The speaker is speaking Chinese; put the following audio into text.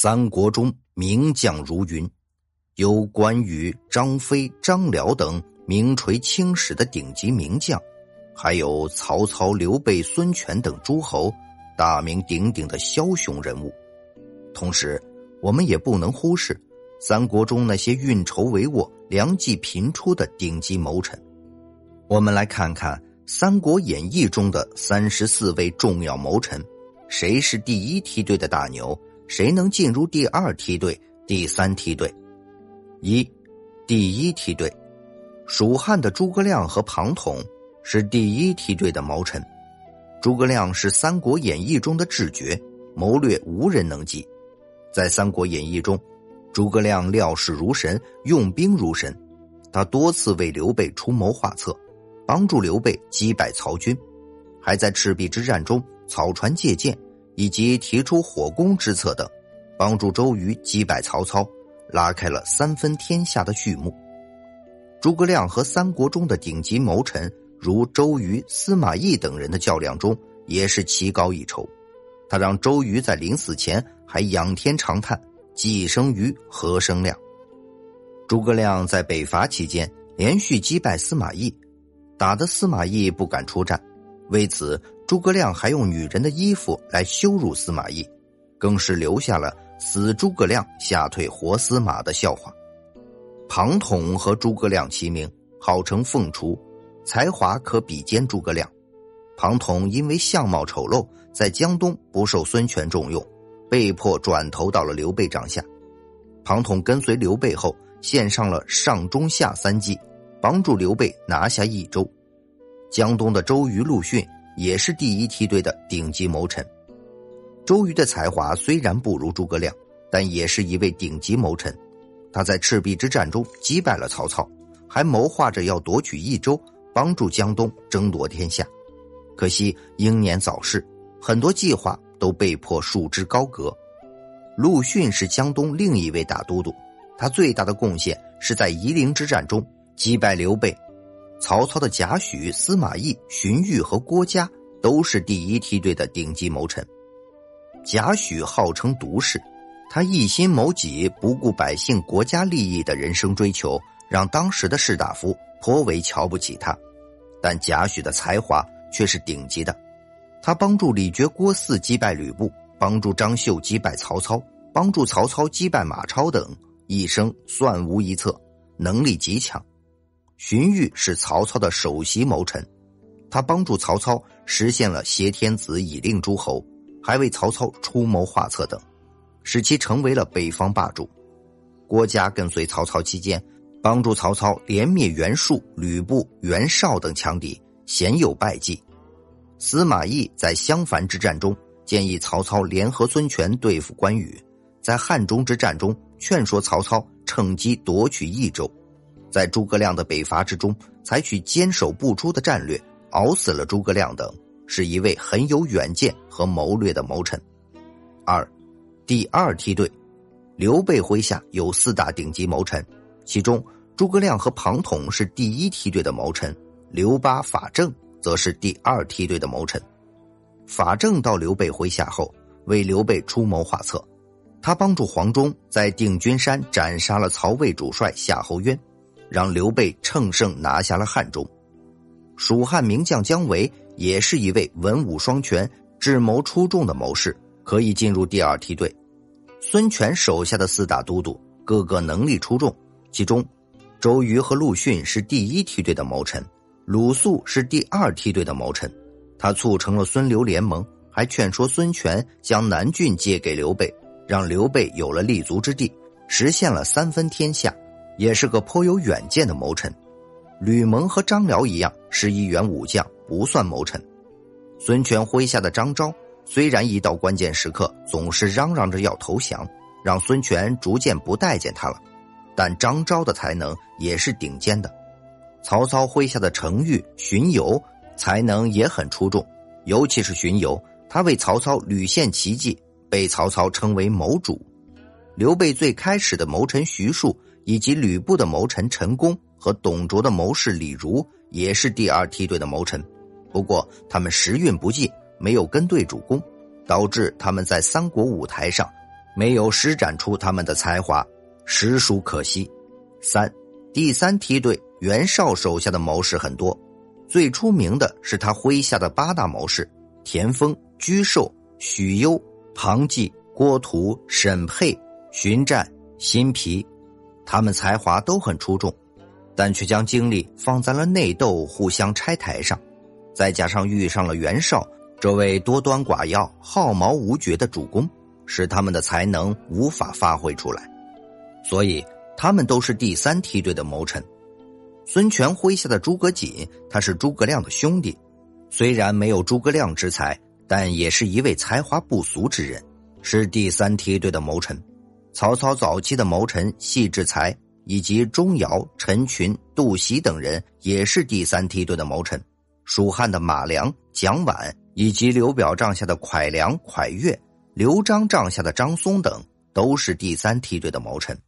三国中名将如云，有关羽、张飞、张辽等名垂青史的顶级名将，还有曹操、刘备、孙权等诸侯大名鼎鼎的枭雄人物。同时，我们也不能忽视三国中那些运筹帷幄、良计频出的顶级谋臣。我们来看看《三国演义》中的三十四位重要谋臣，谁是第一梯队的大牛？谁能进入第二梯队、第三梯队？一，第一梯队，蜀汉的诸葛亮和庞统是第一梯队的谋臣。诸葛亮是《三国演义》中的智绝，谋略无人能及。在《三国演义》中，诸葛亮料事如神，用兵如神。他多次为刘备出谋划策，帮助刘备击败曹军，还在赤壁之战中草船借箭。以及提出火攻之策等，帮助周瑜击败曹操，拉开了三分天下的序幕。诸葛亮和三国中的顶级谋臣如周瑜、司马懿等人的较量中，也是棋高一筹。他让周瑜在临死前还仰天长叹：“既生瑜，何生亮？”诸葛亮在北伐期间连续击败司马懿，打得司马懿不敢出战，为此。诸葛亮还用女人的衣服来羞辱司马懿，更是留下了“死诸葛亮，吓退活司马”的笑话。庞统和诸葛亮齐名，号称凤雏，才华可比肩诸葛亮。庞统因为相貌丑陋，在江东不受孙权重用，被迫转投到了刘备帐下。庞统跟随刘备后，献上了上中下三计，帮助刘备拿下益州。江东的周瑜、陆逊。也是第一梯队的顶级谋臣，周瑜的才华虽然不如诸葛亮，但也是一位顶级谋臣。他在赤壁之战中击败了曹操，还谋划着要夺取益州，帮助江东争夺天下。可惜英年早逝，很多计划都被迫束之高阁。陆逊是江东另一位大都督，他最大的贡献是在夷陵之战中击败刘备。曹操的贾诩、司马懿、荀彧和郭嘉都是第一梯队的顶级谋臣。贾诩号称毒士，他一心谋己、不顾百姓国家利益的人生追求，让当时的士大夫颇为瞧不起他。但贾诩的才华却是顶级的，他帮助李傕、郭汜击败吕布，帮助张绣击败曹操，帮助曹操击败马超等，一生算无一策，能力极强。荀彧是曹操的首席谋臣，他帮助曹操实现了挟天子以令诸侯，还为曹操出谋划策等，使其成为了北方霸主。郭嘉跟随曹操期间，帮助曹操连灭袁术、吕布、袁绍等强敌，鲜有败绩。司马懿在襄樊之战中建议曹操联合孙权对付关羽，在汉中之战中劝说曹操趁机夺取益州。在诸葛亮的北伐之中，采取坚守不出的战略，熬死了诸葛亮等，是一位很有远见和谋略的谋臣。二，第二梯队，刘备麾下有四大顶级谋臣，其中诸葛亮和庞统是第一梯队的谋臣，刘巴、法正则是第二梯队的谋臣。法正到刘备麾下后，为刘备出谋划策，他帮助黄忠在定军山斩杀了曹魏主帅夏侯渊。让刘备乘胜拿下了汉中，蜀汉名将姜维也是一位文武双全、智谋出众的谋士，可以进入第二梯队。孙权手下的四大都督个个能力出众，其中周瑜和陆逊是第一梯队的谋臣，鲁肃是第二梯队的谋臣。他促成了孙刘联盟，还劝说孙权将南郡借给刘备，让刘备有了立足之地，实现了三分天下。也是个颇有远见的谋臣，吕蒙和张辽一样是一员武将，不算谋臣。孙权麾下的张昭虽然一到关键时刻总是嚷嚷着要投降，让孙权逐渐不待见他了，但张昭的才能也是顶尖的。曹操麾下的程昱、荀攸才能也很出众，尤其是荀攸，他为曹操屡献奇迹，被曹操称为谋主。刘备最开始的谋臣徐庶。以及吕布的谋臣陈宫和董卓的谋士李儒也是第二梯队的谋臣，不过他们时运不济，没有跟对主公，导致他们在三国舞台上没有施展出他们的才华，实属可惜。三，第三梯队袁绍手下的谋士很多，最出名的是他麾下的八大谋士：田丰、沮授、许攸、庞纪、郭图、沈佩、荀湛、辛毗，他们才华都很出众，但却将精力放在了内斗、互相拆台上。再加上遇上了袁绍这位多端寡要、好谋无绝的主公，使他们的才能无法发挥出来，所以他们都是第三梯队的谋臣。孙权麾下的诸葛瑾，他是诸葛亮的兄弟，虽然没有诸葛亮之才，但也是一位才华不俗之人，是第三梯队的谋臣。曹操早期的谋臣戏志才，以及钟繇、陈群、杜袭等人，也是第三梯队的谋臣。蜀汉的马良、蒋琬，以及刘表帐下的蒯良、蒯越，刘璋帐下的张松等，都是第三梯队的谋臣。